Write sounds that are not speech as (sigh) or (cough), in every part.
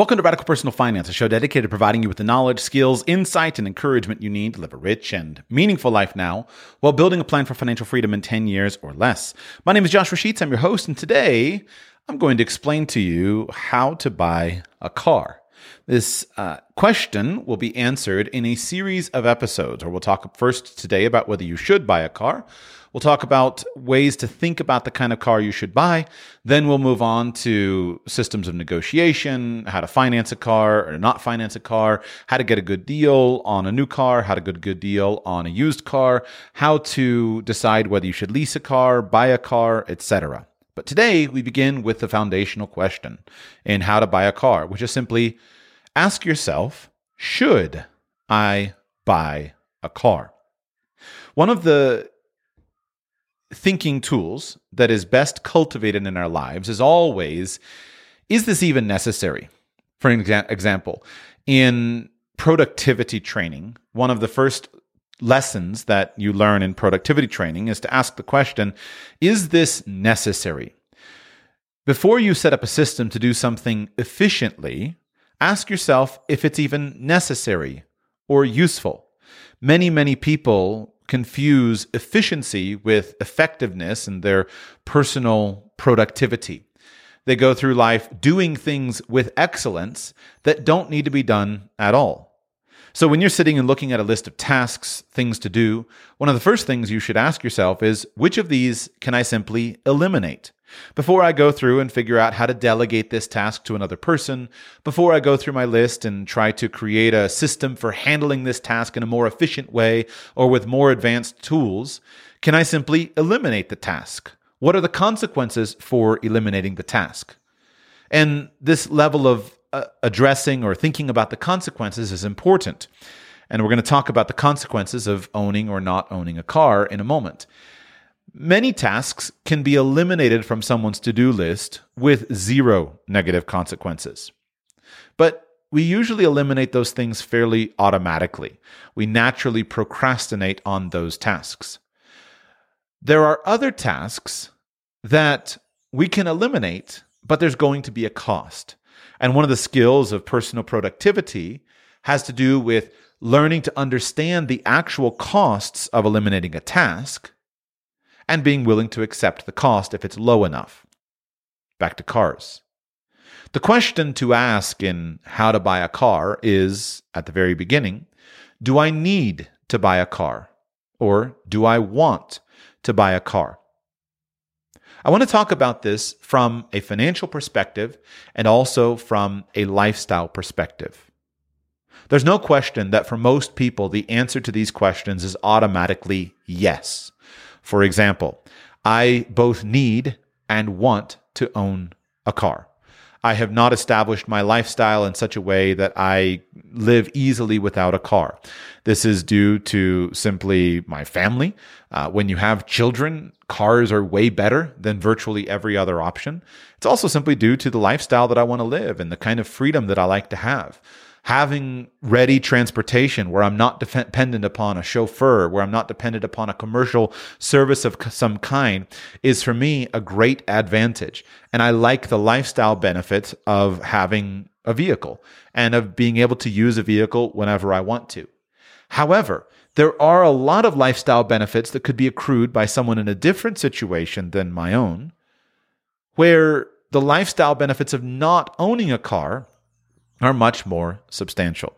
Welcome to Radical Personal Finance, a show dedicated to providing you with the knowledge, skills, insight, and encouragement you need to live a rich and meaningful life now while building a plan for financial freedom in 10 years or less. My name is Joshua Sheets. I'm your host, and today I'm going to explain to you how to buy a car. This uh, question will be answered in a series of episodes, or we'll talk first today about whether you should buy a car. We'll talk about ways to think about the kind of car you should buy. Then we'll move on to systems of negotiation, how to finance a car or not finance a car, how to get a good deal on a new car, how to get a good deal on a used car, how to decide whether you should lease a car, buy a car, etc. But today we begin with the foundational question in how to buy a car, which is simply ask yourself, should I buy a car? One of the thinking tools that is best cultivated in our lives is always is this even necessary? For example, in productivity training, one of the first lessons that you learn in productivity training is to ask the question Is this necessary? Before you set up a system to do something efficiently, ask yourself if it's even necessary or useful. Many, many people confuse efficiency with effectiveness and their personal productivity. They go through life doing things with excellence that don't need to be done at all. So, when you're sitting and looking at a list of tasks, things to do, one of the first things you should ask yourself is which of these can I simply eliminate? Before I go through and figure out how to delegate this task to another person, before I go through my list and try to create a system for handling this task in a more efficient way or with more advanced tools, can I simply eliminate the task? What are the consequences for eliminating the task? And this level of uh, addressing or thinking about the consequences is important. And we're going to talk about the consequences of owning or not owning a car in a moment. Many tasks can be eliminated from someone's to do list with zero negative consequences. But we usually eliminate those things fairly automatically. We naturally procrastinate on those tasks. There are other tasks that we can eliminate, but there's going to be a cost. And one of the skills of personal productivity has to do with learning to understand the actual costs of eliminating a task and being willing to accept the cost if it's low enough. Back to cars. The question to ask in how to buy a car is, at the very beginning, do I need to buy a car? Or do I want to buy a car? I want to talk about this from a financial perspective and also from a lifestyle perspective. There's no question that for most people, the answer to these questions is automatically yes. For example, I both need and want to own a car. I have not established my lifestyle in such a way that I live easily without a car. This is due to simply my family. Uh, when you have children, cars are way better than virtually every other option. It's also simply due to the lifestyle that I want to live and the kind of freedom that I like to have having ready transportation where I'm not dependent upon a chauffeur, where I'm not dependent upon a commercial service of some kind is for me a great advantage. And I like the lifestyle benefits of having a vehicle and of being able to use a vehicle whenever I want to. However, there are a lot of lifestyle benefits that could be accrued by someone in a different situation than my own, where the lifestyle benefits of not owning a car are much more substantial.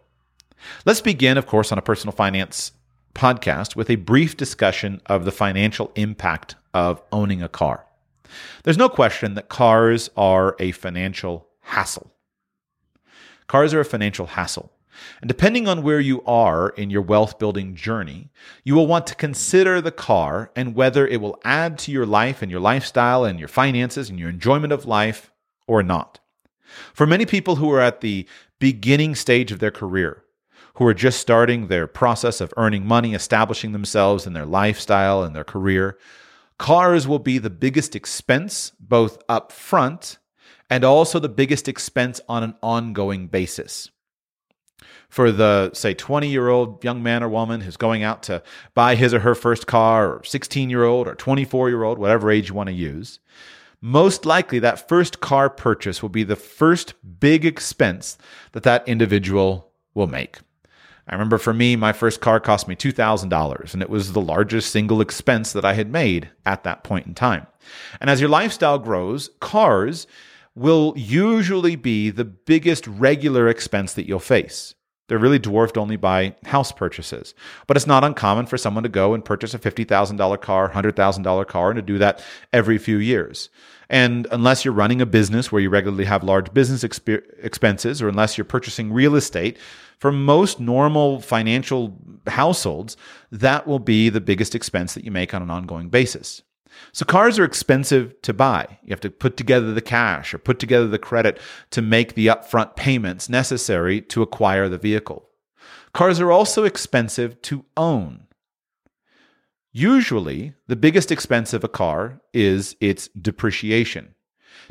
Let's begin, of course, on a personal finance podcast with a brief discussion of the financial impact of owning a car. There's no question that cars are a financial hassle. Cars are a financial hassle. And depending on where you are in your wealth building journey, you will want to consider the car and whether it will add to your life and your lifestyle and your finances and your enjoyment of life or not. For many people who are at the beginning stage of their career, who are just starting their process of earning money, establishing themselves in their lifestyle and their career, cars will be the biggest expense, both up front and also the biggest expense on an ongoing basis. For the, say, 20 year old young man or woman who's going out to buy his or her first car, or 16 year old or 24 year old, whatever age you want to use, most likely that first car purchase will be the first big expense that that individual will make. I remember for me, my first car cost me $2,000, and it was the largest single expense that I had made at that point in time. And as your lifestyle grows, cars will usually be the biggest regular expense that you'll face. They're really dwarfed only by house purchases. But it's not uncommon for someone to go and purchase a $50,000 car, $100,000 car, and to do that every few years. And unless you're running a business where you regularly have large business exp- expenses, or unless you're purchasing real estate, for most normal financial households, that will be the biggest expense that you make on an ongoing basis. So cars are expensive to buy. You have to put together the cash or put together the credit to make the upfront payments necessary to acquire the vehicle. Cars are also expensive to own. Usually, the biggest expense of a car is its depreciation.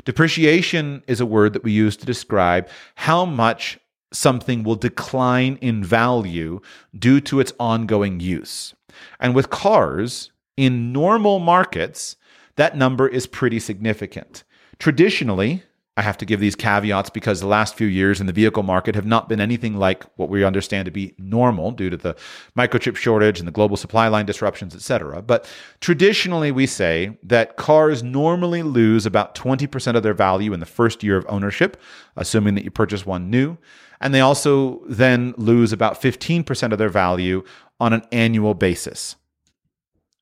Depreciation is a word that we use to describe how much something will decline in value due to its ongoing use. And with cars, in normal markets, that number is pretty significant. Traditionally, I have to give these caveats because the last few years in the vehicle market have not been anything like what we understand to be normal due to the microchip shortage and the global supply line disruptions, et cetera. But traditionally, we say that cars normally lose about 20% of their value in the first year of ownership, assuming that you purchase one new. And they also then lose about 15% of their value on an annual basis.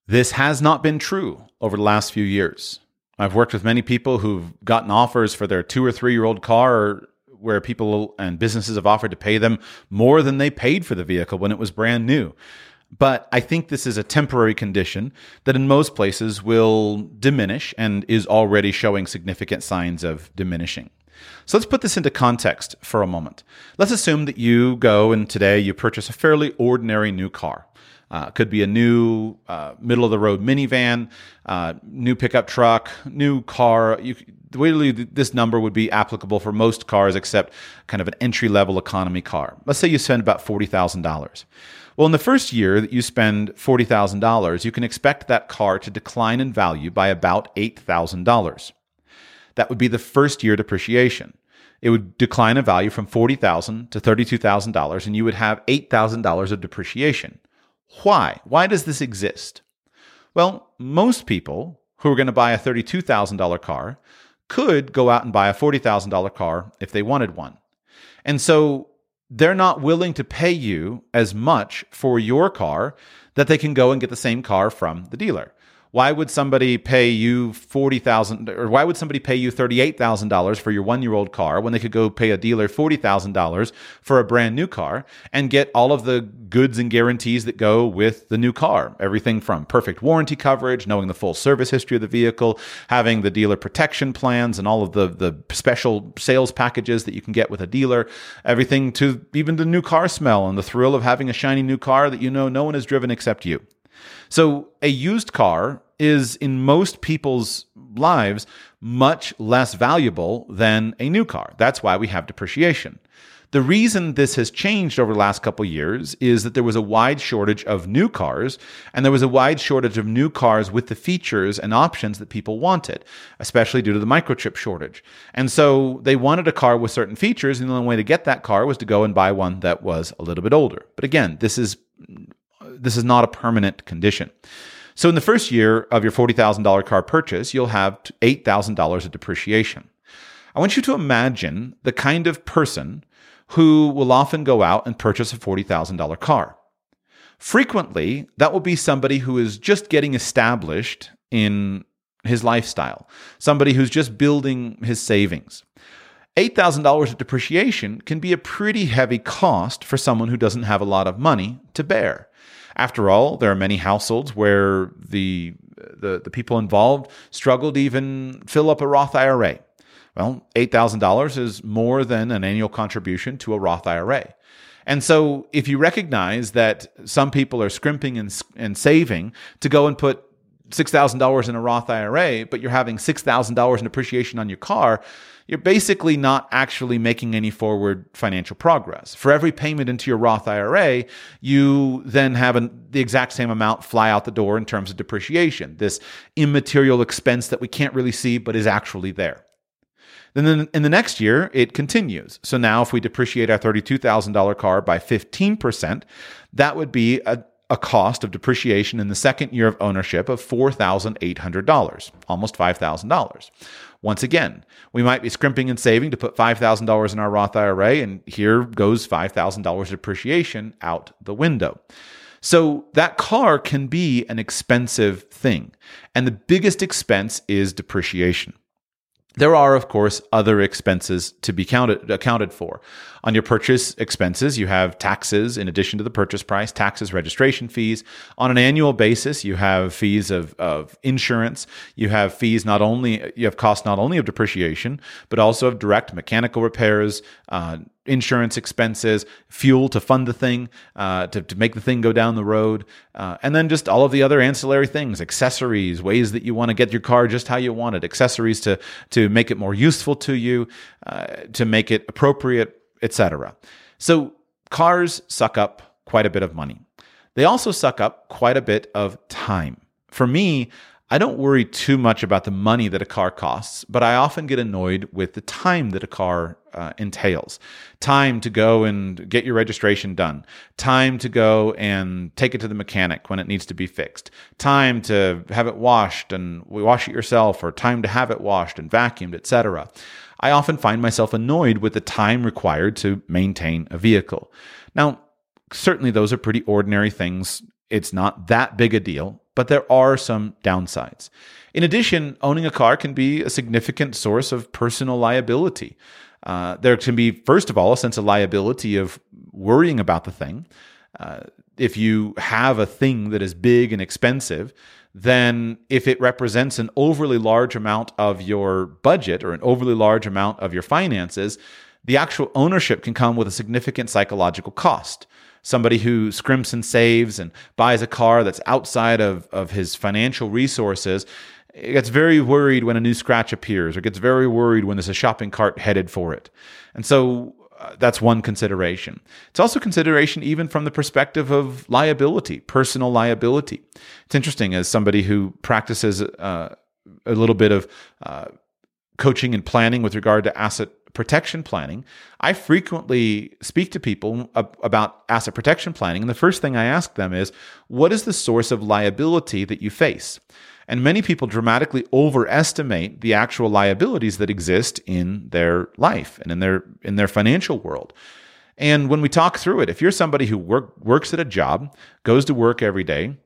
This has not been true over the last few years. I've worked with many people who've gotten offers for their two or three year old car where people and businesses have offered to pay them more than they paid for the vehicle when it was brand new. But I think this is a temporary condition that in most places will diminish and is already showing significant signs of diminishing. So let's put this into context for a moment. Let's assume that you go and today you purchase a fairly ordinary new car. Uh, could be a new uh, middle of the road minivan, uh, new pickup truck, new car. You, really, this number would be applicable for most cars except kind of an entry level economy car. Let's say you spend about $40,000. Well, in the first year that you spend $40,000, you can expect that car to decline in value by about $8,000. That would be the first year depreciation. It would decline in value from 40,000 to $32,000 and you would have $8,000 of depreciation. Why? Why does this exist? Well, most people who are going to buy a $32,000 car could go out and buy a $40,000 car if they wanted one. And so they're not willing to pay you as much for your car that they can go and get the same car from the dealer. Why would somebody pay you forty thousand, or why would somebody pay you thirty-eight thousand dollars for your one-year-old car when they could go pay a dealer forty thousand dollars for a brand new car and get all of the goods and guarantees that go with the new car? Everything from perfect warranty coverage, knowing the full service history of the vehicle, having the dealer protection plans, and all of the the special sales packages that you can get with a dealer. Everything to even the new car smell and the thrill of having a shiny new car that you know no one has driven except you. So a used car is in most people's lives much less valuable than a new car. That's why we have depreciation. The reason this has changed over the last couple years is that there was a wide shortage of new cars, and there was a wide shortage of new cars with the features and options that people wanted, especially due to the microchip shortage. And so they wanted a car with certain features, and the only way to get that car was to go and buy one that was a little bit older. But again, this is this is not a permanent condition. So in the first year of your $40,000 car purchase, you'll have $8,000 of depreciation. I want you to imagine the kind of person who will often go out and purchase a $40,000 car. Frequently, that will be somebody who is just getting established in his lifestyle, somebody who's just building his savings. $8,000 of depreciation can be a pretty heavy cost for someone who doesn't have a lot of money to bear. After all, there are many households where the, the, the people involved struggle to even fill up a Roth IRA. Well, $8,000 is more than an annual contribution to a Roth IRA. And so, if you recognize that some people are scrimping and, and saving to go and put $6,000 in a Roth IRA, but you're having $6,000 in depreciation on your car, you're basically not actually making any forward financial progress. For every payment into your Roth IRA, you then have an, the exact same amount fly out the door in terms of depreciation, this immaterial expense that we can't really see but is actually there. Then in the next year, it continues. So now, if we depreciate our $32,000 car by 15%, that would be a, a cost of depreciation in the second year of ownership of $4,800, almost $5,000. Once again, we might be scrimping and saving to put $5,000 in our Roth IRA, and here goes $5,000 depreciation out the window. So that car can be an expensive thing. And the biggest expense is depreciation. There are, of course, other expenses to be counted, accounted for. On your purchase expenses, you have taxes in addition to the purchase price, taxes, registration fees. On an annual basis, you have fees of, of insurance. You have fees not only, you have costs not only of depreciation, but also of direct mechanical repairs, uh, insurance expenses, fuel to fund the thing, uh, to, to make the thing go down the road, uh, and then just all of the other ancillary things, accessories, ways that you want to get your car just how you want it, accessories to to make it more useful to you, uh, to make it appropriate, etc. So cars suck up quite a bit of money. They also suck up quite a bit of time. For me, I don't worry too much about the money that a car costs, but I often get annoyed with the time that a car uh, entails. Time to go and get your registration done. Time to go and take it to the mechanic when it needs to be fixed. Time to have it washed and wash it yourself, or time to have it washed and vacuumed, etc. I often find myself annoyed with the time required to maintain a vehicle. Now, certainly those are pretty ordinary things. It's not that big a deal but there are some downsides. In addition, owning a car can be a significant source of personal liability. Uh, there can be, first of all, a sense of liability of worrying about the thing. Uh, if you have a thing that is big and expensive, then if it represents an overly large amount of your budget or an overly large amount of your finances, the actual ownership can come with a significant psychological cost somebody who scrimps and saves and buys a car that's outside of, of his financial resources gets very worried when a new scratch appears or gets very worried when there's a shopping cart headed for it. And so that's one consideration. It's also consideration even from the perspective of liability, personal liability. It's interesting as somebody who practices uh, a little bit of uh, coaching and planning with regard to asset protection planning, I frequently speak to people about asset protection planning. And the first thing I ask them is, what is the source of liability that you face? And many people dramatically overestimate the actual liabilities that exist in their life and in their in their financial world. And when we talk through it, if you're somebody who work, works at a job, goes to work every day,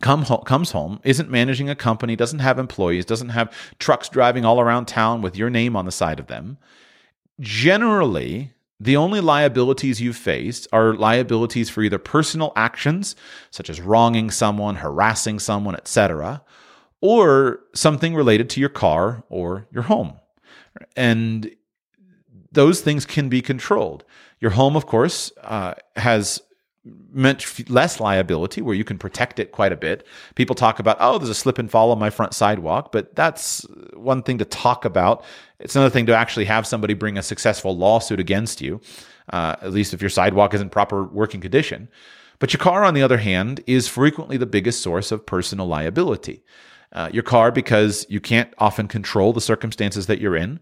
come comes home, isn't managing a company, doesn't have employees, doesn't have trucks driving all around town with your name on the side of them, generally, the only liabilities you face are liabilities for either personal actions, such as wronging someone, harassing someone, etc., or something related to your car or your home. And those things can be controlled. Your home, of course, uh, has much less liability where you can protect it quite a bit. People talk about, oh, there's a slip and fall on my front sidewalk, but that's one thing to talk about. It's another thing to actually have somebody bring a successful lawsuit against you, uh, at least if your sidewalk is in proper working condition. But your car, on the other hand, is frequently the biggest source of personal liability. Uh, your car because you can't often control the circumstances that you're in.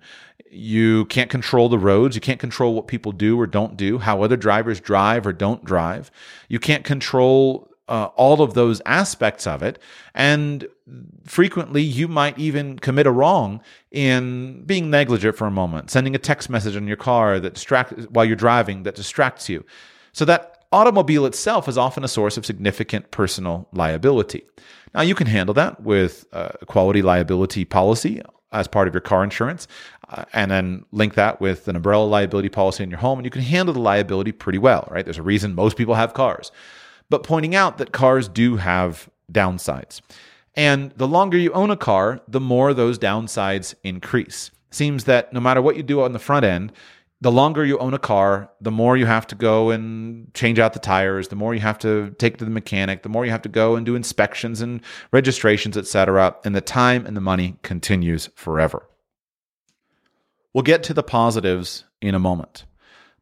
You can't control the roads. You can't control what people do or don't do, how other drivers drive or don't drive. You can't control uh, all of those aspects of it. And frequently, you might even commit a wrong in being negligent for a moment, sending a text message on your car that distracts while you're driving that distracts you. So that automobile itself is often a source of significant personal liability. Now, you can handle that with a quality liability policy as part of your car insurance, uh, and then link that with an umbrella liability policy in your home, and you can handle the liability pretty well, right? There's a reason most people have cars. But pointing out that cars do have downsides. And the longer you own a car, the more those downsides increase. Seems that no matter what you do on the front end, the longer you own a car, the more you have to go and change out the tires, the more you have to take to the mechanic, the more you have to go and do inspections and registrations, etc. And the time and the money continues forever. We'll get to the positives in a moment.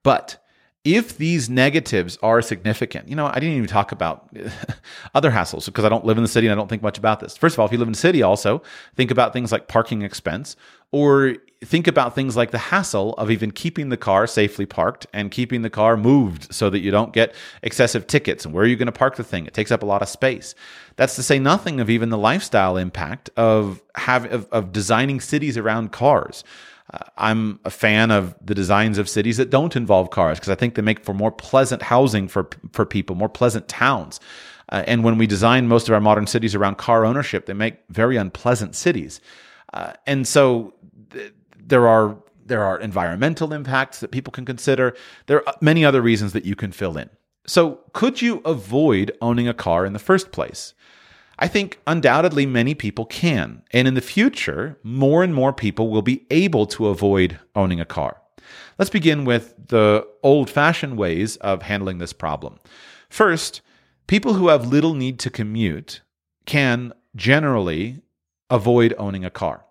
But if these negatives are significant, you know, I didn't even talk about (laughs) other hassles because I don't live in the city and I don't think much about this. First of all, if you live in the city, also think about things like parking expense or think about things like the hassle of even keeping the car safely parked and keeping the car moved so that you don't get excessive tickets and where are you going to park the thing it takes up a lot of space that's to say nothing of even the lifestyle impact of have of, of designing cities around cars uh, I'm a fan of the designs of cities that don't involve cars because I think they make for more pleasant housing for for people, more pleasant towns. Uh, and when we design most of our modern cities around car ownership, they make very unpleasant cities. Uh, and so there are there are environmental impacts that people can consider. There are many other reasons that you can fill in. So, could you avoid owning a car in the first place? I think undoubtedly many people can. And in the future, more and more people will be able to avoid owning a car. Let's begin with the old fashioned ways of handling this problem. First, people who have little need to commute can generally avoid owning a car.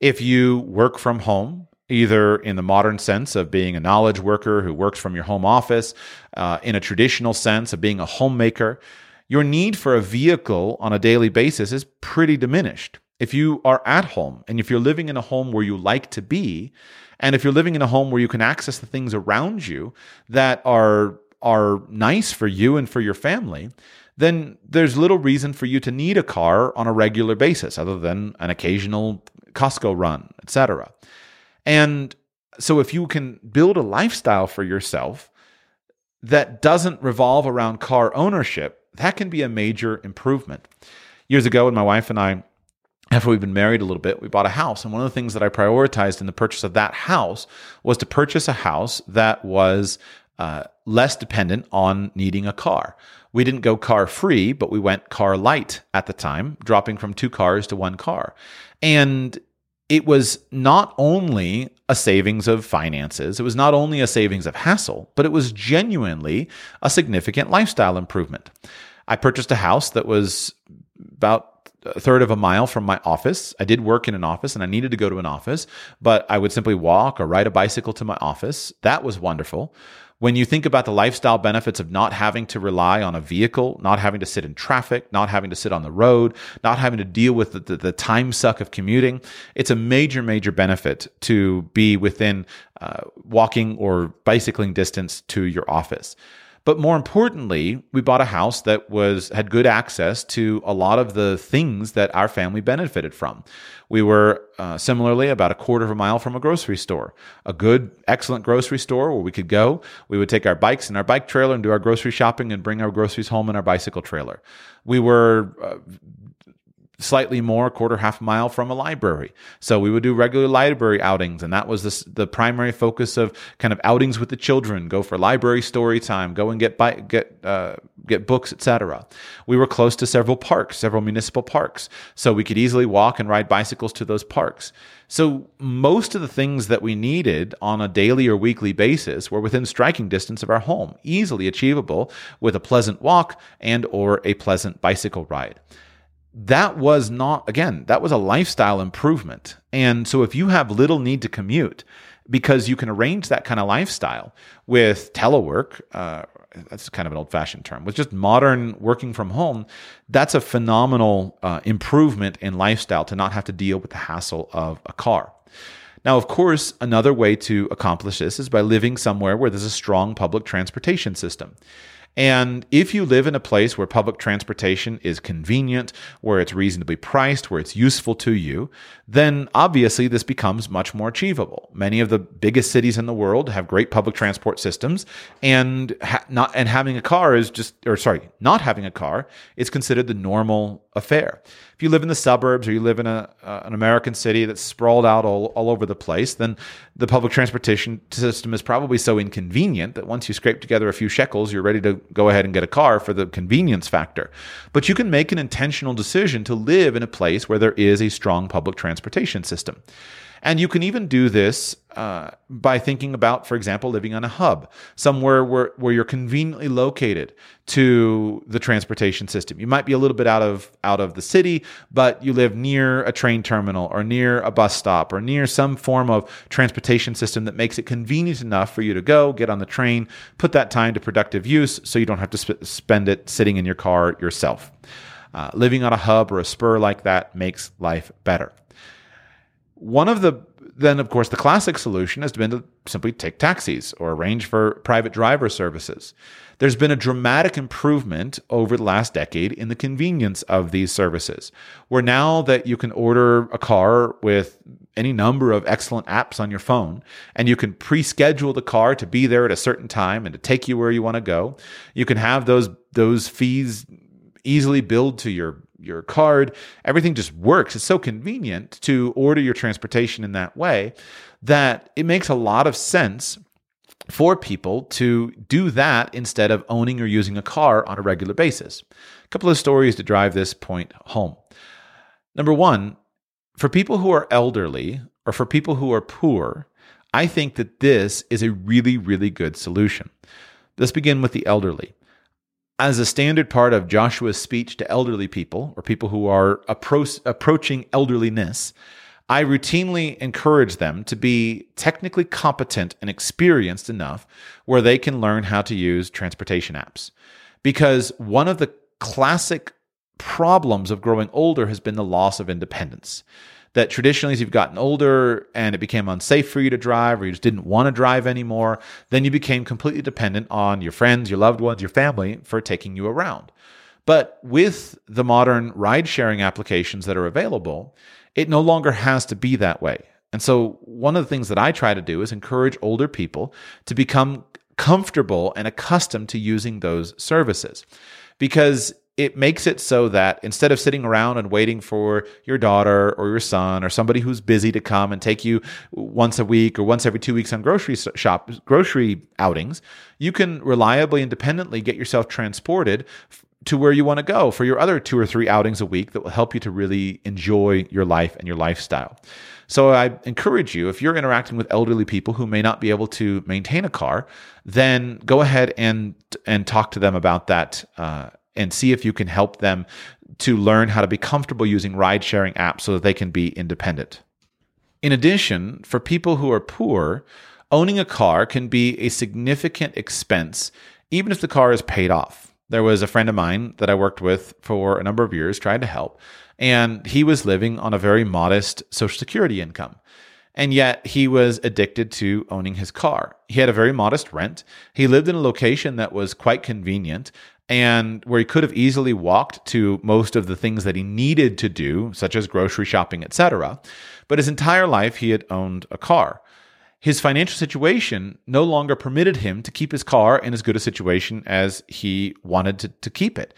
If you work from home, either in the modern sense of being a knowledge worker who works from your home office, uh, in a traditional sense of being a homemaker, your need for a vehicle on a daily basis is pretty diminished. If you are at home and if you're living in a home where you like to be, and if you're living in a home where you can access the things around you that are are nice for you and for your family, then there's little reason for you to need a car on a regular basis other than an occasional Costco run, etc. And so if you can build a lifestyle for yourself that doesn't revolve around car ownership, that can be a major improvement. Years ago, when my wife and I, after we've been married a little bit, we bought a house. And one of the things that I prioritized in the purchase of that house was to purchase a house that was uh, less dependent on needing a car. We didn't go car free, but we went car light at the time, dropping from two cars to one car. And it was not only a savings of finances, it was not only a savings of hassle, but it was genuinely a significant lifestyle improvement. I purchased a house that was about a third of a mile from my office. I did work in an office and I needed to go to an office, but I would simply walk or ride a bicycle to my office. That was wonderful. When you think about the lifestyle benefits of not having to rely on a vehicle, not having to sit in traffic, not having to sit on the road, not having to deal with the, the, the time suck of commuting, it's a major, major benefit to be within uh, walking or bicycling distance to your office. But more importantly, we bought a house that was had good access to a lot of the things that our family benefited from. We were uh, similarly about a quarter of a mile from a grocery store, a good, excellent grocery store where we could go. We would take our bikes and our bike trailer and do our grocery shopping and bring our groceries home in our bicycle trailer. We were uh, slightly more, quarter half mile from a library. So we would do regular library outings, and that was the primary focus of kind of outings with the children. Go for library story time. Go and get bi- get uh, get books, etc. We were close to several parks, several municipal parks, so we could easily walk and ride bicycles to those parks. So most of the things that we needed on a daily or weekly basis were within striking distance of our home, easily achievable with a pleasant walk and or a pleasant bicycle ride that was not, again, that was a lifestyle improvement. And so if you have little need to commute, because you can arrange that kind of lifestyle with telework, uh, that's kind of an old fashioned term, with just modern working from home, that's a phenomenal uh, improvement in lifestyle to not have to deal with the hassle of a car. Now, of course, another way to accomplish this is by living somewhere where there's a strong public transportation system. And if you live in a place where public transportation is convenient, where it's reasonably priced, where it's useful to you, then obviously this becomes much more achievable. Many of the biggest cities in the world have great public transport systems, and ha- not and having a car is just, or sorry, not having a car is considered the normal affair. If you live in the suburbs or you live in a, uh, an American city that's sprawled out all, all over the place, then the public transportation system is probably so inconvenient that once you scrape together a few shekels, you're ready to go ahead and get a car for the convenience factor. But you can make an intentional decision to live in a place where there is a strong public transportation system. And you can even do this uh, by thinking about, for example, living on a hub, somewhere where, where you're conveniently located to the transportation system. You might be a little bit out of out of the city, but you live near a train terminal or near a bus stop or near some form of transportation system that makes it convenient enough for you to go, get on the train, put that time to productive use so you don't have to sp- spend it sitting in your car yourself. Uh, living on a hub or a spur like that makes life better. One of the then, of course, the classic solution has been to simply take taxis or arrange for private driver services. There's been a dramatic improvement over the last decade in the convenience of these services, where now that you can order a car with any number of excellent apps on your phone, and you can pre schedule the car to be there at a certain time and to take you where you want to go, you can have those, those fees easily billed to your your card. Everything just works. It's so convenient to order your transportation in that way that it makes a lot of sense for people to do that instead of owning or using a car on a regular basis. A couple of stories to drive this point home. Number one, for people who are elderly or for people who are poor, I think that this is a really, really good solution. Let's begin with the elderly as a standard part of Joshua's speech to elderly people or people who are appro- approaching elderliness, I routinely encourage them to be technically competent and experienced enough where they can learn how to use transportation apps. Because one of the classic problems of growing older has been the loss of independence that traditionally, as you've gotten older and it became unsafe for you to drive or you just didn't want to drive anymore, then you became completely dependent on your friends, your loved ones, your family for taking you around. But with the modern ride sharing applications that are available, it no longer has to be that way. And so, one of the things that I try to do is encourage older people to become comfortable and accustomed to using those services. Because it makes it so that instead of sitting around and waiting for your daughter or your son or somebody who's busy to come and take you once a week or once every two weeks on grocery shop grocery outings, you can reliably independently get yourself transported to where you want to go for your other two or three outings a week that will help you to really enjoy your life and your lifestyle. So I encourage you, if you're interacting with elderly people who may not be able to maintain a car, then go ahead and and talk to them about that uh, and see if you can help them to learn how to be comfortable using ride sharing apps so that they can be independent. In addition, for people who are poor, owning a car can be a significant expense, even if the car is paid off. There was a friend of mine that I worked with for a number of years, trying to help, and he was living on a very modest Social Security income. And yet he was addicted to owning his car. He had a very modest rent. He lived in a location that was quite convenient and where he could have easily walked to most of the things that he needed to do, such as grocery shopping, etc. But his entire life, he had owned a car. His financial situation no longer permitted him to keep his car in as good a situation as he wanted to, to keep it.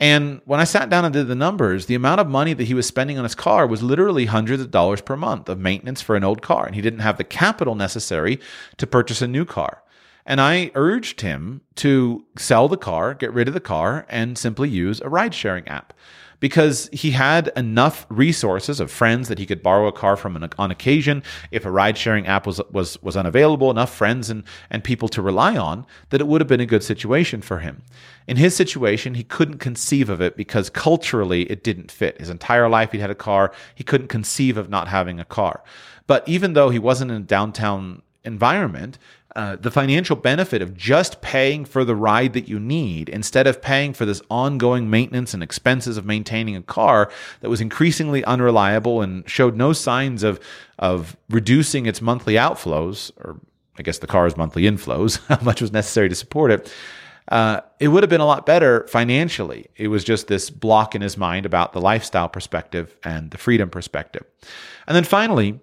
And when I sat down and did the numbers, the amount of money that he was spending on his car was literally hundreds of dollars per month of maintenance for an old car. And he didn't have the capital necessary to purchase a new car. And I urged him to sell the car, get rid of the car, and simply use a ride sharing app because he had enough resources of friends that he could borrow a car from on occasion if a ride sharing app was, was, was unavailable, enough friends and, and people to rely on that it would have been a good situation for him. In his situation, he couldn't conceive of it because culturally it didn't fit. His entire life he'd had a car. He couldn't conceive of not having a car. But even though he wasn't in a downtown environment, uh, the financial benefit of just paying for the ride that you need instead of paying for this ongoing maintenance and expenses of maintaining a car that was increasingly unreliable and showed no signs of of reducing its monthly outflows or I guess the car's monthly inflows, (laughs) how much was necessary to support it. Uh, it would have been a lot better financially. It was just this block in his mind about the lifestyle perspective and the freedom perspective. And then finally,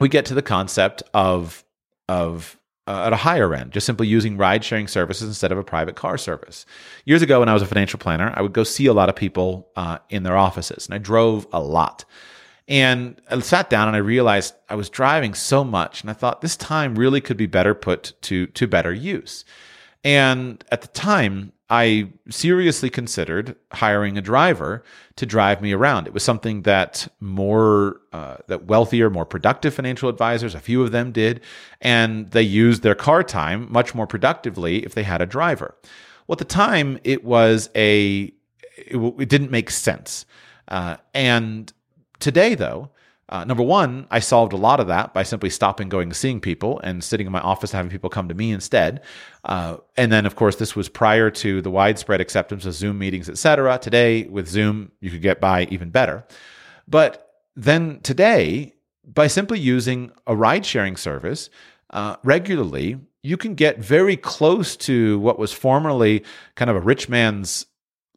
we get to the concept of of uh, at a higher end, just simply using ride sharing services instead of a private car service. Years ago, when I was a financial planner, I would go see a lot of people uh, in their offices, and I drove a lot. And I sat down and I realized I was driving so much, and I thought this time really could be better put to to better use. And at the time, I seriously considered hiring a driver to drive me around. It was something that more uh, that wealthier, more productive financial advisors, a few of them did, and they used their car time much more productively if they had a driver. Well, at the time, it was a it, it didn't make sense, uh, and today though uh, number one, I solved a lot of that by simply stopping going seeing people and sitting in my office having people come to me instead. Uh, and then, of course, this was prior to the widespread acceptance of Zoom meetings, et cetera. Today, with Zoom, you could get by even better. But then today, by simply using a ride sharing service uh, regularly, you can get very close to what was formerly kind of a rich man's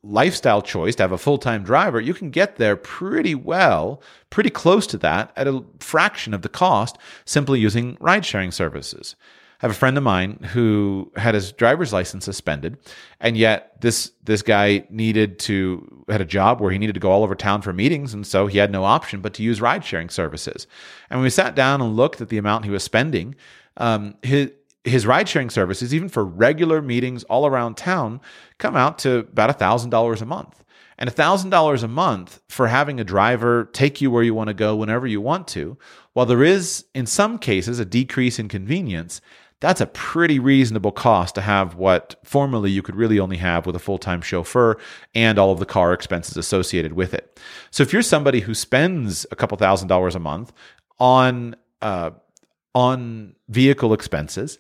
lifestyle choice to have a full time driver, you can get there pretty well, pretty close to that at a fraction of the cost simply using ride sharing services. I have a friend of mine who had his driver's license suspended, and yet this this guy needed to had a job where he needed to go all over town for meetings, and so he had no option but to use ride sharing services. And when we sat down and looked at the amount he was spending, um, his his ride sharing services, even for regular meetings all around town, come out to about $1,000 a month. And $1,000 a month for having a driver take you where you want to go whenever you want to, while there is, in some cases, a decrease in convenience, that's a pretty reasonable cost to have what formerly you could really only have with a full time chauffeur and all of the car expenses associated with it. So if you're somebody who spends a couple thousand dollars a month on uh, on vehicle expenses.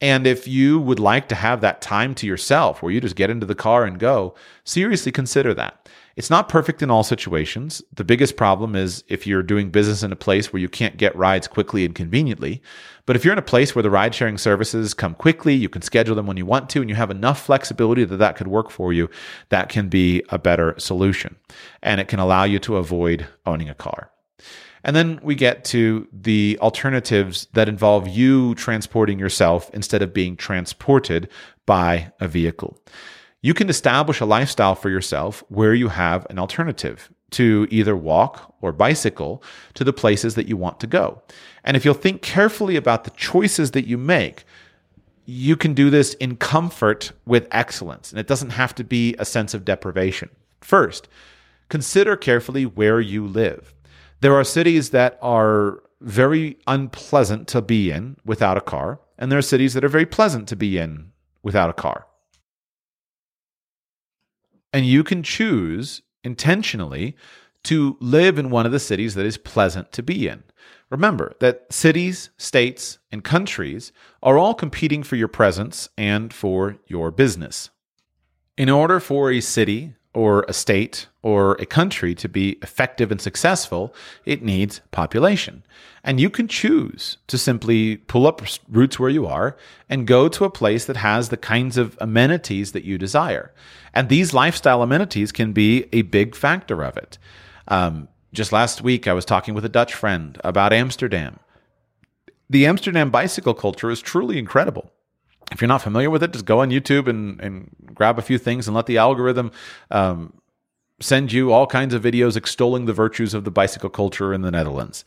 And if you would like to have that time to yourself where you just get into the car and go, seriously consider that. It's not perfect in all situations. The biggest problem is if you're doing business in a place where you can't get rides quickly and conveniently. But if you're in a place where the ride sharing services come quickly, you can schedule them when you want to, and you have enough flexibility that that could work for you, that can be a better solution. And it can allow you to avoid owning a car. And then we get to the alternatives that involve you transporting yourself instead of being transported by a vehicle. You can establish a lifestyle for yourself where you have an alternative to either walk or bicycle to the places that you want to go. And if you'll think carefully about the choices that you make, you can do this in comfort with excellence. And it doesn't have to be a sense of deprivation. First, consider carefully where you live. There are cities that are very unpleasant to be in without a car, and there are cities that are very pleasant to be in without a car. And you can choose intentionally to live in one of the cities that is pleasant to be in. Remember that cities, states, and countries are all competing for your presence and for your business. In order for a city or a state or a country to be effective and successful, it needs population. And you can choose to simply pull up roots where you are and go to a place that has the kinds of amenities that you desire. And these lifestyle amenities can be a big factor of it. Um, just last week, I was talking with a Dutch friend about Amsterdam. The Amsterdam bicycle culture is truly incredible if you're not familiar with it, just go on YouTube and, and grab a few things and let the algorithm um, send you all kinds of videos extolling the virtues of the bicycle culture in the Netherlands.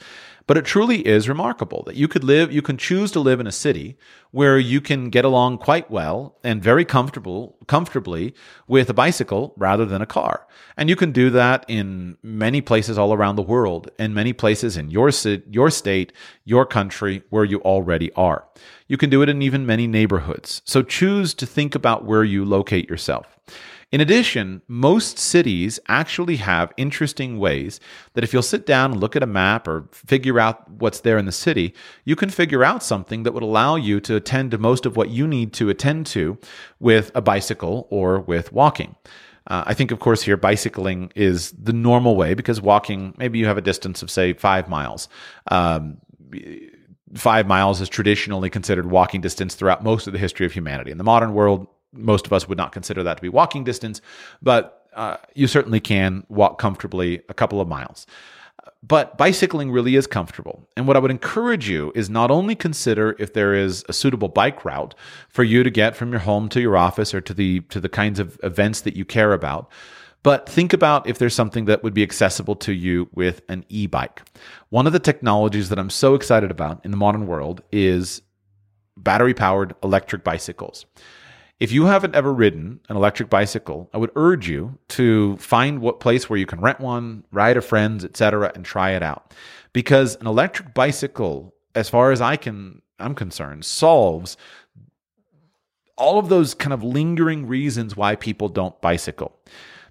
But it truly is remarkable that you could live, you can choose to live in a city where you can get along quite well and very comfortable, comfortably with a bicycle rather than a car. And you can do that in many places all around the world, in many places in your, city, your state, your country, where you already are. You can do it in even many neighborhoods. So choose to think about where you locate yourself. In addition, most cities actually have interesting ways that if you'll sit down and look at a map or figure out what's there in the city, you can figure out something that would allow you to attend to most of what you need to attend to with a bicycle or with walking. Uh, I think, of course, here bicycling is the normal way because walking, maybe you have a distance of, say, five miles. Um, five miles is traditionally considered walking distance throughout most of the history of humanity. In the modern world, most of us would not consider that to be walking distance, but uh, you certainly can walk comfortably a couple of miles. But bicycling really is comfortable. And what I would encourage you is not only consider if there is a suitable bike route for you to get from your home to your office or to the to the kinds of events that you care about, but think about if there's something that would be accessible to you with an e-bike. One of the technologies that I'm so excited about in the modern world is battery powered electric bicycles If you haven't ever ridden an electric bicycle, I would urge you to find what place where you can rent one, ride a friend's, etc., and try it out. Because an electric bicycle, as far as I can I'm concerned, solves all of those kind of lingering reasons why people don't bicycle.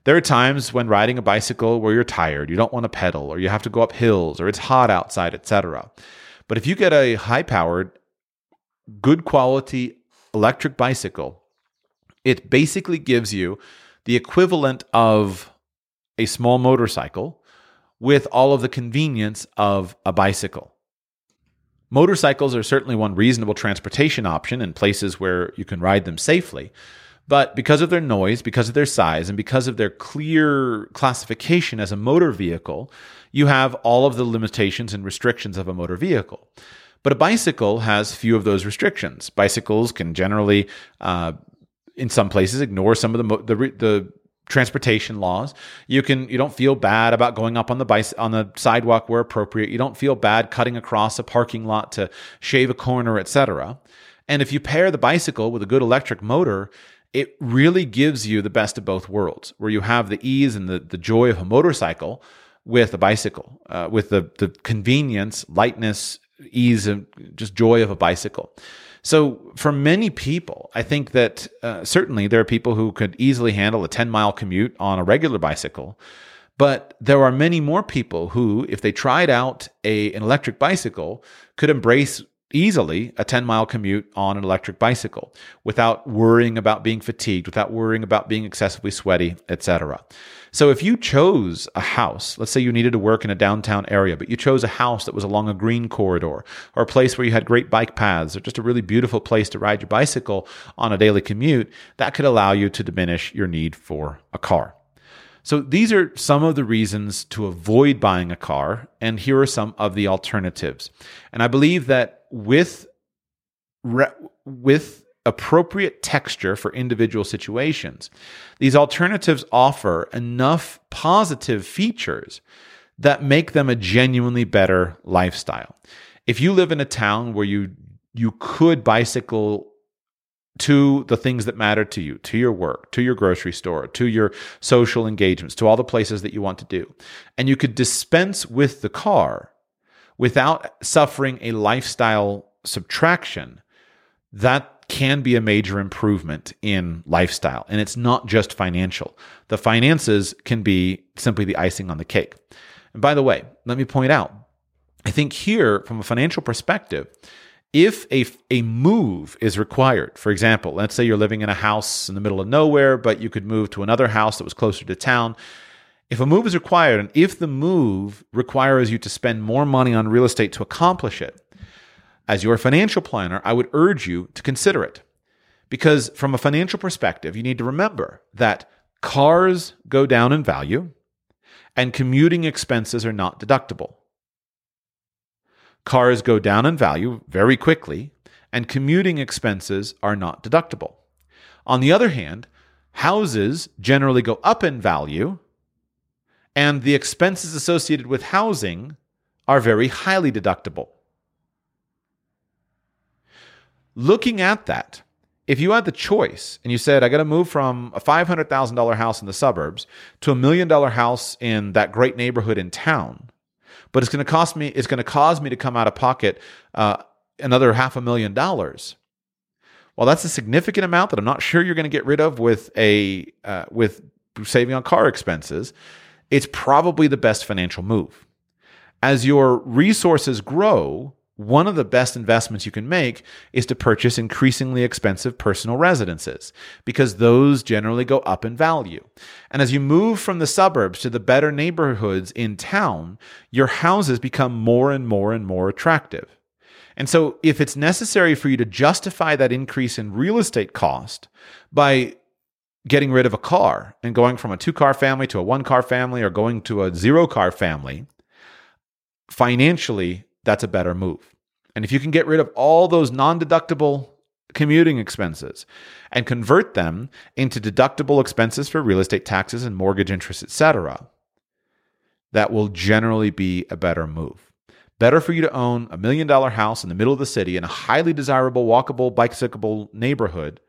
There are times when riding a bicycle where you're tired, you don't want to pedal, or you have to go up hills, or it's hot outside, etc. But if you get a high powered, good quality electric bicycle, it basically gives you the equivalent of a small motorcycle with all of the convenience of a bicycle. Motorcycles are certainly one reasonable transportation option in places where you can ride them safely. But because of their noise, because of their size, and because of their clear classification as a motor vehicle, you have all of the limitations and restrictions of a motor vehicle. But a bicycle has few of those restrictions. Bicycles can generally, uh, in some places, ignore some of the, the, the transportation laws. You can you don't feel bad about going up on the bice on the sidewalk where appropriate. You don't feel bad cutting across a parking lot to shave a corner, etc. And if you pair the bicycle with a good electric motor, it really gives you the best of both worlds, where you have the ease and the, the joy of a motorcycle with a bicycle, uh, with the, the convenience, lightness, ease, and just joy of a bicycle. So, for many people, I think that uh, certainly there are people who could easily handle a 10 mile commute on a regular bicycle. But there are many more people who, if they tried out a, an electric bicycle, could embrace easily a 10 mile commute on an electric bicycle without worrying about being fatigued, without worrying about being excessively sweaty, etc. So if you chose a house, let's say you needed to work in a downtown area, but you chose a house that was along a green corridor or a place where you had great bike paths or just a really beautiful place to ride your bicycle on a daily commute, that could allow you to diminish your need for a car. So these are some of the reasons to avoid buying a car, and here are some of the alternatives. And I believe that with with appropriate texture for individual situations, these alternatives offer enough positive features that make them a genuinely better lifestyle. If you live in a town where you you could bicycle to the things that matter to you, to your work, to your grocery store, to your social engagements, to all the places that you want to do. And you could dispense with the car without suffering a lifestyle subtraction. That can be a major improvement in lifestyle. And it's not just financial. The finances can be simply the icing on the cake. And by the way, let me point out, I think here, from a financial perspective, if a, a move is required, for example, let's say you're living in a house in the middle of nowhere, but you could move to another house that was closer to town. If a move is required, and if the move requires you to spend more money on real estate to accomplish it, as your financial planner, I would urge you to consider it. Because from a financial perspective, you need to remember that cars go down in value and commuting expenses are not deductible. Cars go down in value very quickly, and commuting expenses are not deductible. On the other hand, houses generally go up in value, and the expenses associated with housing are very highly deductible. Looking at that, if you had the choice and you said, I got to move from a $500,000 house in the suburbs to a million dollar house in that great neighborhood in town, but it's going to cost me, it's going to cause me to come out of pocket uh, another half a million dollars. Well, that's a significant amount that I'm not sure you're going to get rid of with a uh, with saving on car expenses. It's probably the best financial move. As your resources grow, one of the best investments you can make is to purchase increasingly expensive personal residences because those generally go up in value. And as you move from the suburbs to the better neighborhoods in town, your houses become more and more and more attractive. And so, if it's necessary for you to justify that increase in real estate cost by getting rid of a car and going from a two car family to a one car family or going to a zero car family, financially, that's a better move. And if you can get rid of all those non deductible commuting expenses and convert them into deductible expenses for real estate taxes and mortgage interest, etc., that will generally be a better move. Better for you to own a million dollar house in the middle of the city in a highly desirable, walkable, bicyclable neighborhood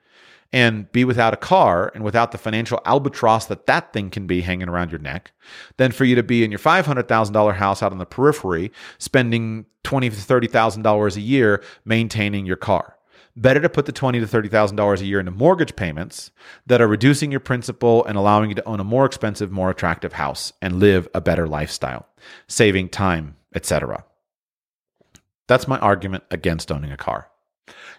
and be without a car and without the financial albatross that that thing can be hanging around your neck than for you to be in your $500,000 house out on the periphery spending 20 to $30,000 a year maintaining your car. Better to put the 20 to $30,000 a year into mortgage payments that are reducing your principal and allowing you to own a more expensive, more attractive house and live a better lifestyle, saving time, etc. That's my argument against owning a car.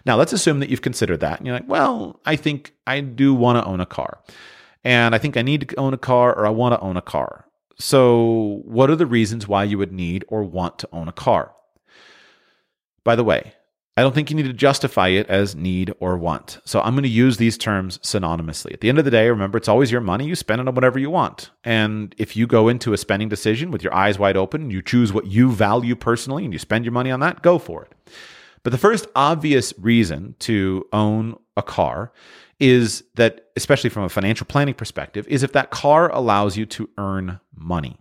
Now, let's assume that you've considered that and you're like, well, I think I do want to own a car. And I think I need to own a car or I want to own a car. So, what are the reasons why you would need or want to own a car? By the way, I don't think you need to justify it as need or want. So I'm going to use these terms synonymously. At the end of the day, remember, it's always your money. You spend it on whatever you want. And if you go into a spending decision with your eyes wide open, you choose what you value personally and you spend your money on that, go for it. But the first obvious reason to own a car is that, especially from a financial planning perspective, is if that car allows you to earn money.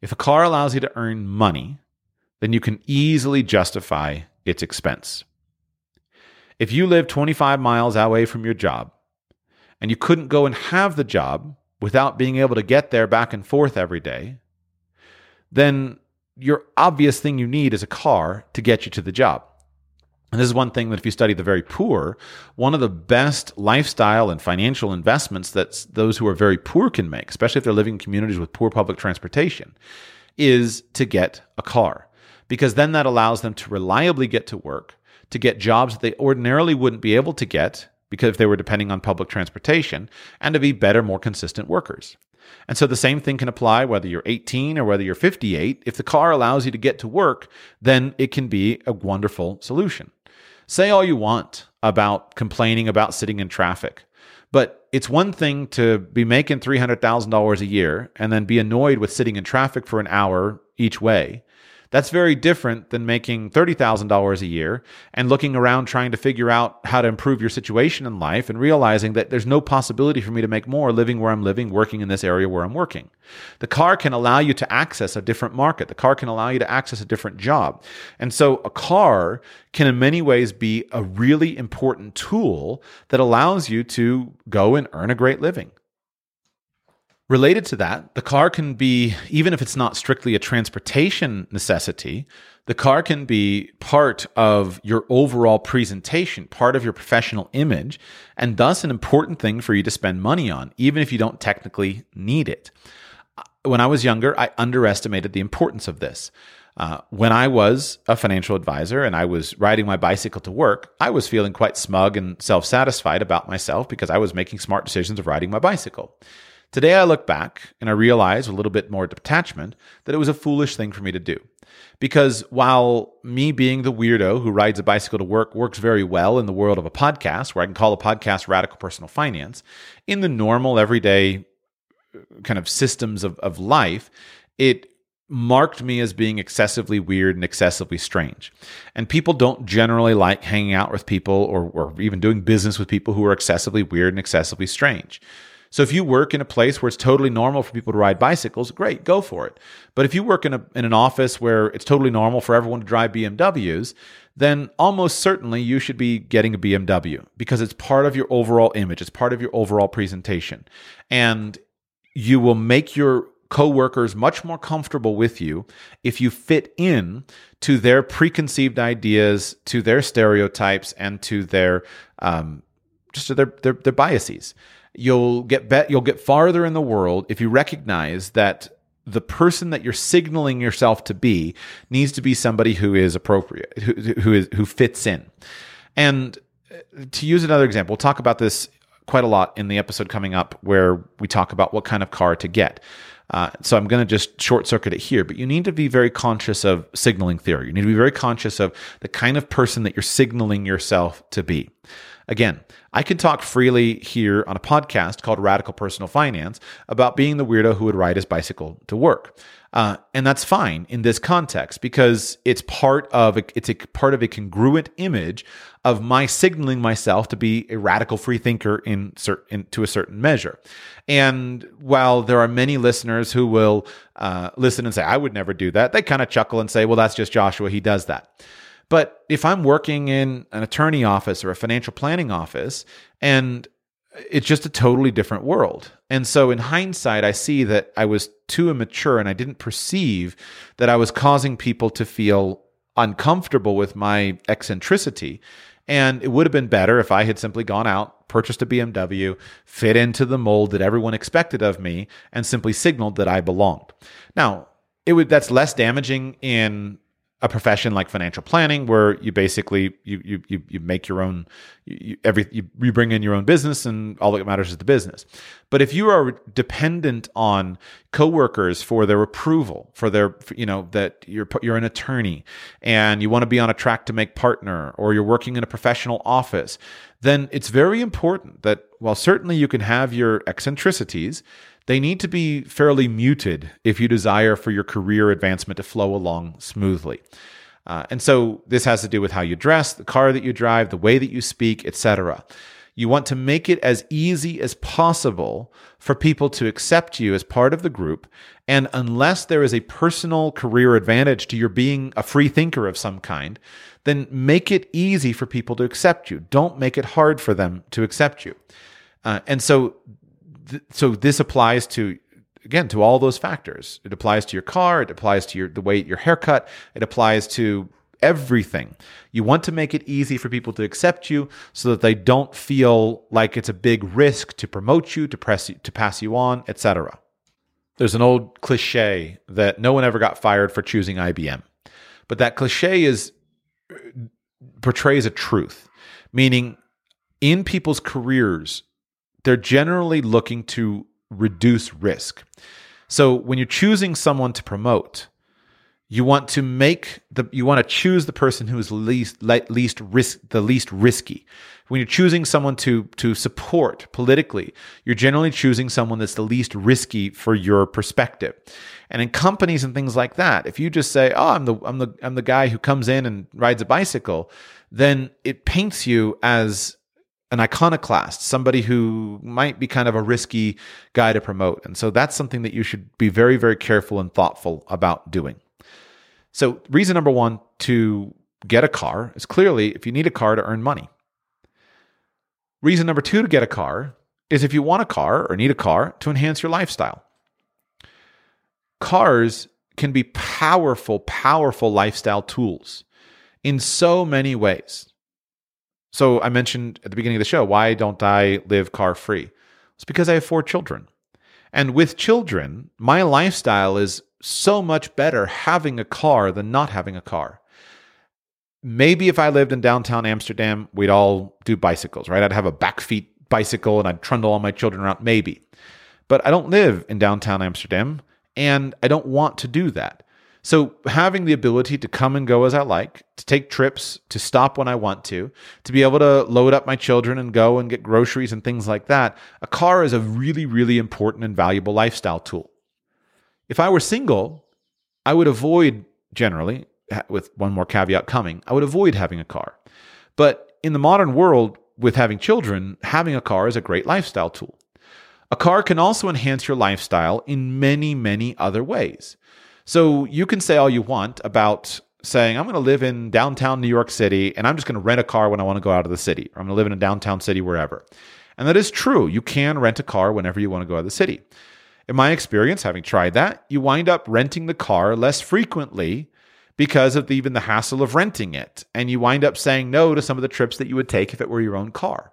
If a car allows you to earn money, then you can easily justify its expense. If you live 25 miles away from your job and you couldn't go and have the job without being able to get there back and forth every day, then your obvious thing you need is a car to get you to the job. And this is one thing that if you study the very poor, one of the best lifestyle and financial investments that those who are very poor can make, especially if they're living in communities with poor public transportation, is to get a car. Because then that allows them to reliably get to work, to get jobs that they ordinarily wouldn't be able to get because if they were depending on public transportation, and to be better, more consistent workers. And so the same thing can apply whether you're 18 or whether you're 58. If the car allows you to get to work, then it can be a wonderful solution. Say all you want about complaining about sitting in traffic, but it's one thing to be making $300,000 a year and then be annoyed with sitting in traffic for an hour each way. That's very different than making $30,000 a year and looking around trying to figure out how to improve your situation in life and realizing that there's no possibility for me to make more living where I'm living, working in this area where I'm working. The car can allow you to access a different market. The car can allow you to access a different job. And so a car can in many ways be a really important tool that allows you to go and earn a great living. Related to that, the car can be, even if it's not strictly a transportation necessity, the car can be part of your overall presentation, part of your professional image, and thus an important thing for you to spend money on, even if you don't technically need it. When I was younger, I underestimated the importance of this. Uh, when I was a financial advisor and I was riding my bicycle to work, I was feeling quite smug and self satisfied about myself because I was making smart decisions of riding my bicycle. Today I look back and I realize with a little bit more detachment that it was a foolish thing for me to do. Because while me being the weirdo who rides a bicycle to work works very well in the world of a podcast, where I can call a podcast Radical Personal Finance, in the normal, everyday uh, kind of systems of, of life, it marked me as being excessively weird and excessively strange. And people don't generally like hanging out with people or, or even doing business with people who are excessively weird and excessively strange. So if you work in a place where it's totally normal for people to ride bicycles, great, go for it. But if you work in a in an office where it's totally normal for everyone to drive BMWs, then almost certainly you should be getting a BMW because it's part of your overall image, it's part of your overall presentation. And you will make your coworkers much more comfortable with you if you fit in to their preconceived ideas, to their stereotypes, and to their um, just their, their their biases you'll get be- you'll get farther in the world if you recognize that the person that you're signaling yourself to be needs to be somebody who is appropriate, who, who is who fits in. And uh, to use another example, we'll talk about this quite a lot in the episode coming up where we talk about what kind of car to get. Uh, so I'm going to just short circuit it here, but you need to be very conscious of signaling theory. You need to be very conscious of the kind of person that you're signaling yourself to be. Again, I can talk freely here on a podcast called Radical Personal Finance about being the weirdo who would ride his bicycle to work. Uh, and that's fine in this context because it's part of a, it's a part of a congruent image of my signaling myself to be a radical free thinker in to a certain measure. And while there are many listeners who will uh, listen and say I would never do that, they kind of chuckle and say, "Well, that's just Joshua. He does that." But if I'm working in an attorney office or a financial planning office and it's just a totally different world. And so in hindsight, I see that I was too immature and I didn't perceive that I was causing people to feel uncomfortable with my eccentricity. And it would have been better if I had simply gone out, purchased a BMW, fit into the mold that everyone expected of me, and simply signaled that I belonged. Now, it would that's less damaging in a profession like financial planning where you basically you you you, make your own you, every you, you bring in your own business and all that matters is the business. But if you are dependent on coworkers for their approval for their you know that you're you're an attorney and you want to be on a track to make partner or you're working in a professional office then it's very important that while certainly you can have your eccentricities they need to be fairly muted if you desire for your career advancement to flow along smoothly. Uh, and so this has to do with how you dress, the car that you drive, the way that you speak, etc. You want to make it as easy as possible for people to accept you as part of the group. And unless there is a personal career advantage to your being a free thinker of some kind, then make it easy for people to accept you. Don't make it hard for them to accept you. Uh, and so so this applies to again to all those factors. It applies to your car. It applies to your the way your haircut. It applies to everything. You want to make it easy for people to accept you so that they don't feel like it's a big risk to promote you, to press you, to pass you on, etc. There's an old cliche that no one ever got fired for choosing IBM. But that cliche is portrays a truth, meaning in people's careers, they're generally looking to reduce risk. So when you're choosing someone to promote, you want to make the you want to choose the person who is least least risk the least risky. When you're choosing someone to to support politically, you're generally choosing someone that's the least risky for your perspective. And in companies and things like that, if you just say, "Oh, I'm the I'm the I'm the guy who comes in and rides a bicycle," then it paints you as an iconoclast, somebody who might be kind of a risky guy to promote. And so that's something that you should be very, very careful and thoughtful about doing. So, reason number one to get a car is clearly if you need a car to earn money. Reason number two to get a car is if you want a car or need a car to enhance your lifestyle. Cars can be powerful, powerful lifestyle tools in so many ways. So I mentioned at the beginning of the show, why don't I live car free? It's because I have four children. And with children, my lifestyle is so much better having a car than not having a car. Maybe if I lived in downtown Amsterdam, we'd all do bicycles, right? I'd have a bakfiets bicycle and I'd trundle all my children around, maybe. But I don't live in downtown Amsterdam and I don't want to do that. So having the ability to come and go as I like, to take trips, to stop when I want to, to be able to load up my children and go and get groceries and things like that, a car is a really, really important and valuable lifestyle tool. If I were single, I would avoid generally, with one more caveat coming, I would avoid having a car. But in the modern world, with having children, having a car is a great lifestyle tool. A car can also enhance your lifestyle in many, many other ways. So you can say all you want about saying, I'm going to live in downtown New York City and I'm just going to rent a car when I want to go out of the city, or I'm going to live in a downtown city wherever. And that is true. You can rent a car whenever you want to go out of the city. In my experience, having tried that, you wind up renting the car less frequently because of the, even the hassle of renting it. And you wind up saying no to some of the trips that you would take if it were your own car.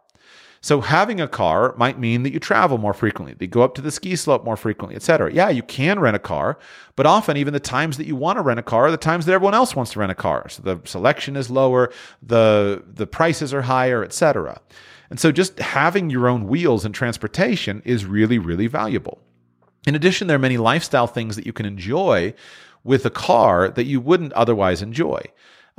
So having a car might mean that you travel more frequently, that you go up to the ski slope more frequently, etc. Yeah, you can rent a car, but often even the times that you want to rent a car are the times that everyone else wants to rent a car. So the selection is lower, the the prices are higher, etc. And so just having your own wheels and transportation is really really valuable. In addition, there are many lifestyle things that you can enjoy with a car that you wouldn't otherwise enjoy.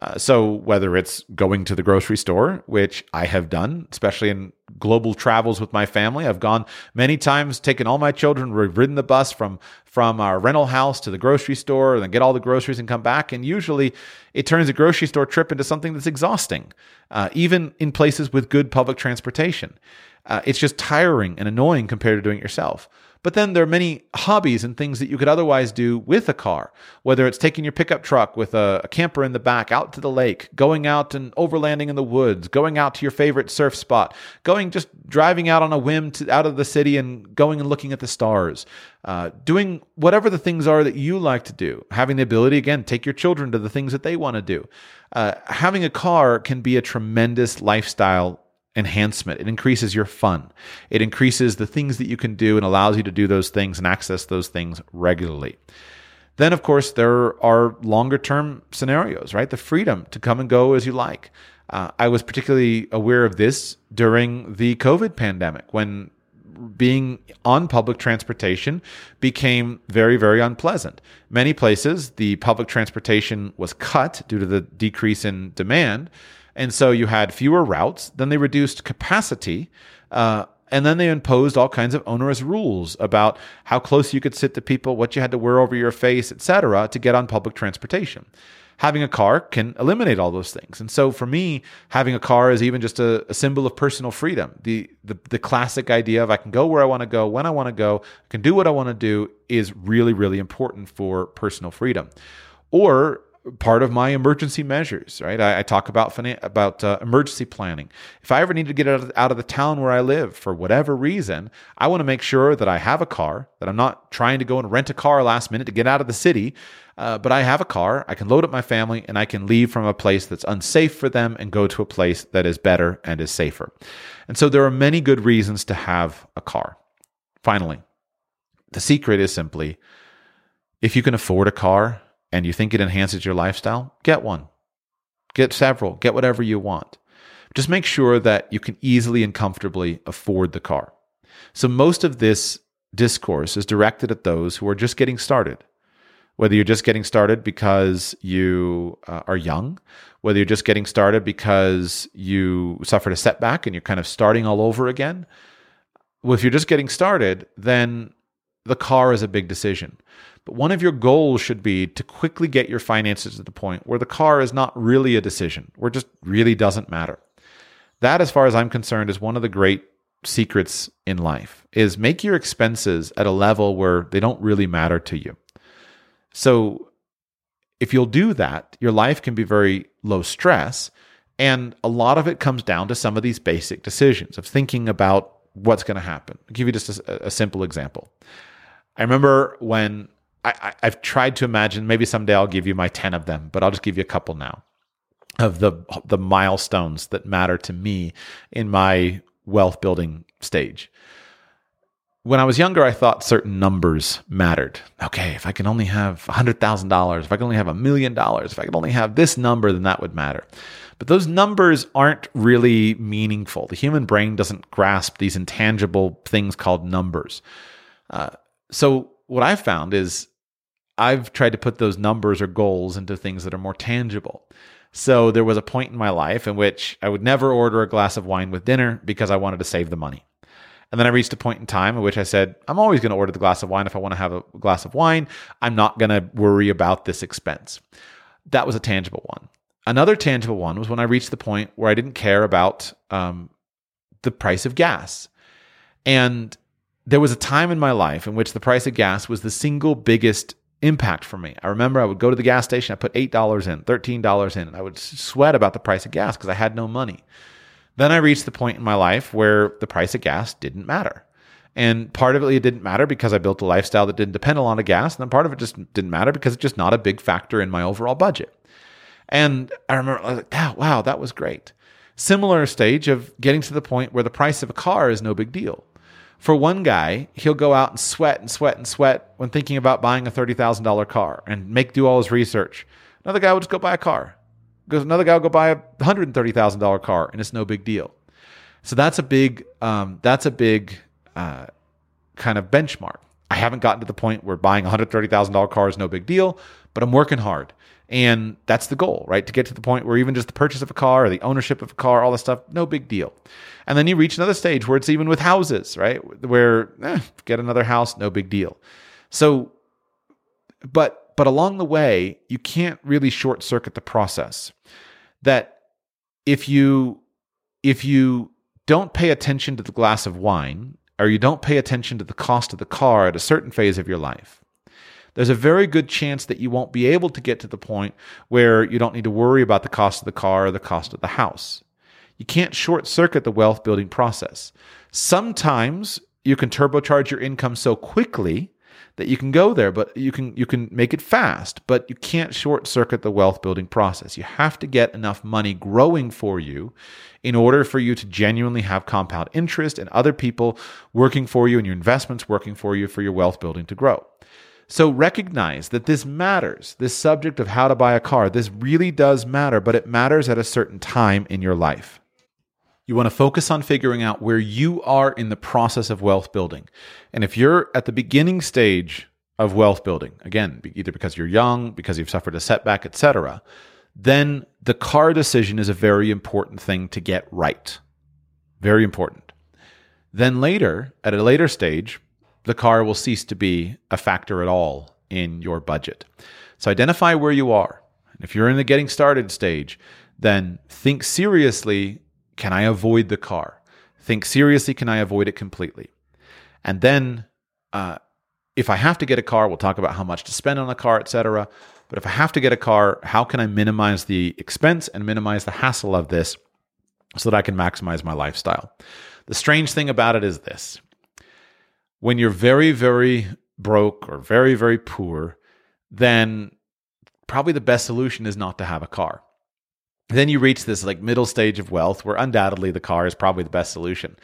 Uh, so whether it's going to the grocery store, which I have done, especially in global travels with my family, I've gone many times, taken all my children, we've ridden the bus from from our rental house to the grocery store, and then get all the groceries and come back. And usually, it turns a grocery store trip into something that's exhausting, uh, even in places with good public transportation. Uh, it's just tiring and annoying compared to doing it yourself. But then there are many hobbies and things that you could otherwise do with a car, whether it's taking your pickup truck with a, a, camper in the back out to the lake, going out and overlanding in the woods, going out to your favorite surf spot, going just driving out on a whim to, out of the city and going and looking at the stars, uh, doing whatever the things are that you like to do, having the ability, again, take your children to the things that they want to do. Uh, having a car can be a tremendous lifestyle enhancement. It increases your fun. It increases the things that you can do and allows you to do those things and access those things regularly. Then, of course, there are longer term scenarios, right? The freedom to come and go as you like. Uh, I was particularly aware of this during the COVID pandemic when being on public transportation became very, very unpleasant. Many places, the public transportation was cut due to the decrease in demand. And so you had fewer routes, then they reduced capacity. Uh, and then they imposed all kinds of onerous rules about how close you could sit to people, what you had to wear over your face, etc., to get on public transportation. Having a car can eliminate all those things. And so for me, having a car is even just a, a symbol of personal freedom. The, the the classic idea of I can go where I want to go, when I want to go, I can do what I want to do is really, really important for personal freedom. Or part of my emergency measures, right? I, I talk about finan- about uh, emergency planning. If I ever need to get out of, out of the town where I live for whatever reason, I want to make sure that I have a car, that I'm not trying to go and rent a car last minute to get out of the city, uh, but I have a car. I can load up my family and I can leave from a place that's unsafe for them and go to a place that is better and is safer. And so there are many good reasons to have a car. Finally, the secret is simply if you can afford a car, and you think it enhances your lifestyle, get one. Get several, get whatever you want. Just make sure that you can easily and comfortably afford the car. So, most of this discourse is directed at those who are just getting started. Whether you're just getting started because you uh, are young, whether you're just getting started because you suffered a setback and you're kind of starting all over again. Well, if you're just getting started, then the car is a big decision. But one of your goals should be to quickly get your finances to the point where the car is not really a decision, where it just really doesn't matter. That, as far as I'm concerned, is one of the great secrets in life is make your expenses at a level where they don't really matter to you. So if you'll do that, your life can be very low stress. And a lot of it comes down to some of these basic decisions of thinking about what's going to happen. I'll give you just a, a simple example. I remember when I, have tried to imagine. Maybe someday I'll give you my ten of them, but I'll just give you a couple now of the the milestones that matter to me in my wealth building stage. When I was younger, I thought certain numbers mattered. Okay, if I can only have $100,000, if I can only have a million dollars, if I could only have this number, then that would matter. But those numbers aren't really meaningful. The human brain doesn't grasp these intangible things called numbers. Uh, so, what I've found is I've tried to put those numbers or goals into things that are more tangible. So there was a point in my life in which I would never order a glass of wine with dinner because I wanted to save the money. And then I reached a point in time in which I said, I'm always going to order the glass of wine if I want to have a glass of wine. I'm not going to worry about this expense. That was a tangible one. Another tangible one was when I reached the point where I didn't care about um, the price of gas. And there was a time in my life in which the price of gas was the single biggest impact for me. I remember I would go to the gas station, I put $8 in, $13 in, and I would sweat about the price of gas because I had no money. Then I reached the point in my life where the price of gas didn't matter. And part of it, it didn't matter because I built a lifestyle that didn't depend a lot on gas. And then part of it just didn't matter because it's just not a big factor in my overall budget. And I remember, I was like, wow, that was great. Similar stage of getting to the point where the price of a car is no big deal. For one guy, he'll go out and sweat and sweat and sweat when thinking about buying a $30,000 car and make do all his research. Another guy will just go buy a car. Another guy will go buy a $130,000 car and it's no big deal. So that's a big, um, that's a big uh, kind of benchmark. I haven't gotten to the point where buying a $130,000 car is no big deal, but I'm working hard. And that's the goal, right? To get to the point where even just the purchase of a car or the ownership of a car, all this stuff, no big deal. And then you reach another stage where it's even with houses, right? Where eh, get another house, no big deal. So, but but along the way, you can't really short circuit the process. That if you if you don't pay attention to the glass of wine or you don't pay attention to the cost of the car at a certain phase of your life, there's a very good chance that you won't be able to get to the point where you don't need to worry about the cost of the car or the cost of the house. You can't short circuit the wealth building process. Sometimes you can turbocharge your income so quickly that you can go there, but you can you can make it fast, but you can't short circuit the wealth building process. You have to get enough money growing for you in order for you to genuinely have compound interest and other people working for you and your investments working for you for your wealth building to grow. So recognize that this matters. This subject of how to buy a car, this really does matter, but it matters at a certain time in your life. You want to focus on figuring out where you are in the process of wealth building. And if you're at the beginning stage of wealth building, again, either because you're young, because you've suffered a setback, etc., then the car decision is a very important thing to get right. Very important. Then later, at a later stage, the car will cease to be a factor at all in your budget. So identify where you are. If you're in the getting started stage, then think seriously can I avoid the car? Think seriously, can I avoid it completely? And then, uh, if I have to get a car, we'll talk about how much to spend on a car, etc. But if I have to get a car, how can I minimize the expense and minimize the hassle of this so that I can maximize my lifestyle? The strange thing about it is this when you're very, very broke or very, very poor, then probably the best solution is not to have a car then you reach this like middle stage of wealth where undoubtedly the car is probably the best solution.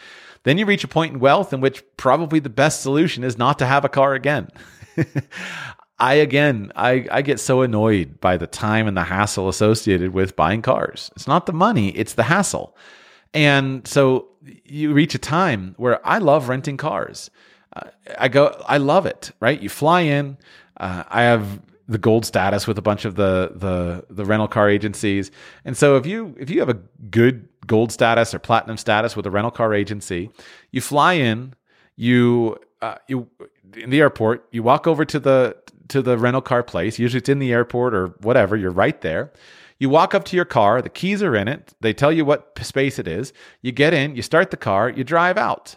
Then you reach a point in wealth in which probably the best solution is not to have a car again. (laughs) I again, I, I get so annoyed by the time and the hassle associated with buying cars. It's not the money, it's the hassle. And so you reach a time where I love renting cars. I go, I love it, right? You fly in. Uh, I have the gold status with a bunch of the the the rental car agencies. And so if you if you have a good gold status or platinum status with a rental car agency, you fly in, you uh, you in the airport, you walk over to the to the rental car place. Usually it's in the airport or whatever. You're right there. You walk up to your car, the keys are in it. They tell you what space it is. You get in, you start the car, you drive out.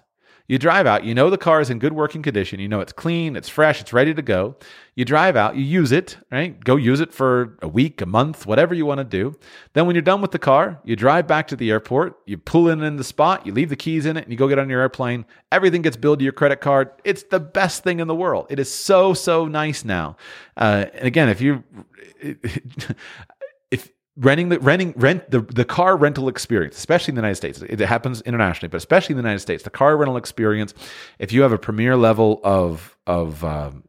You drive out, you know the car is in good working condition, you know it's clean, it's fresh, it's ready to go. You drive out, you use it, right? Go use it for a week, a month, whatever you want to do. Then when you're done with the car, you drive back to the airport, you pull in in the spot, you leave the keys in it, and you go get on your airplane. Everything gets billed to your credit card. It's the best thing in the world. It is so, so nice now. Uh, and again, if you (laughs) renting the renting rent the, the car rental experience especially in the united states. It happens internationally but especially in the united states the car rental experience if you have a premier level of of um,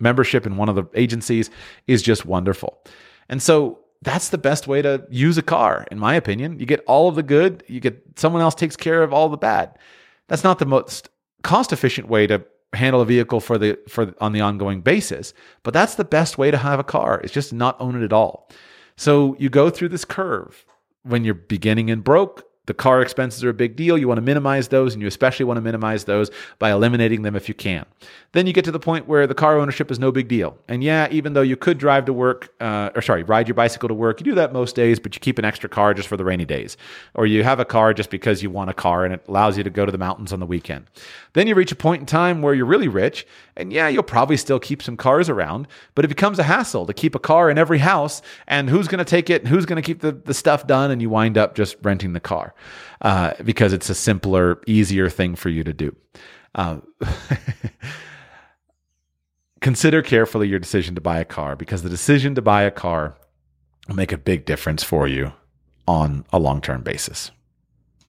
membership in one of the agencies is just wonderful. And so that's the best way to use a car in my opinion. You get all of the good you get someone else takes care of all the bad. That's not the most cost efficient way to handle a vehicle for the for on the ongoing basis but that's the best way to have a car. It's just not own it at all so you go through this curve when you're beginning and broke the car expenses are a big deal. You want to minimize those, and you especially want to minimize those by eliminating them if you can. Then you get to the point where the car ownership is no big deal. And yeah, even though you could drive to work, uh, or sorry, ride your bicycle to work, you do that most days, but you keep an extra car just for the rainy days. Or you have a car just because you want a car and it allows you to go to the mountains on the weekend. Then you reach a point in time where you're really rich, and yeah, you'll probably still keep some cars around, but it becomes a hassle to keep a car in every house, and who's going to take it, and who's going to keep the, the stuff done, and you wind up just renting the car uh, because it's a simpler, easier thing for you to do. Uh, (laughs) consider carefully your decision to buy a car because the decision to buy a car will make a big difference for you on a long term basis.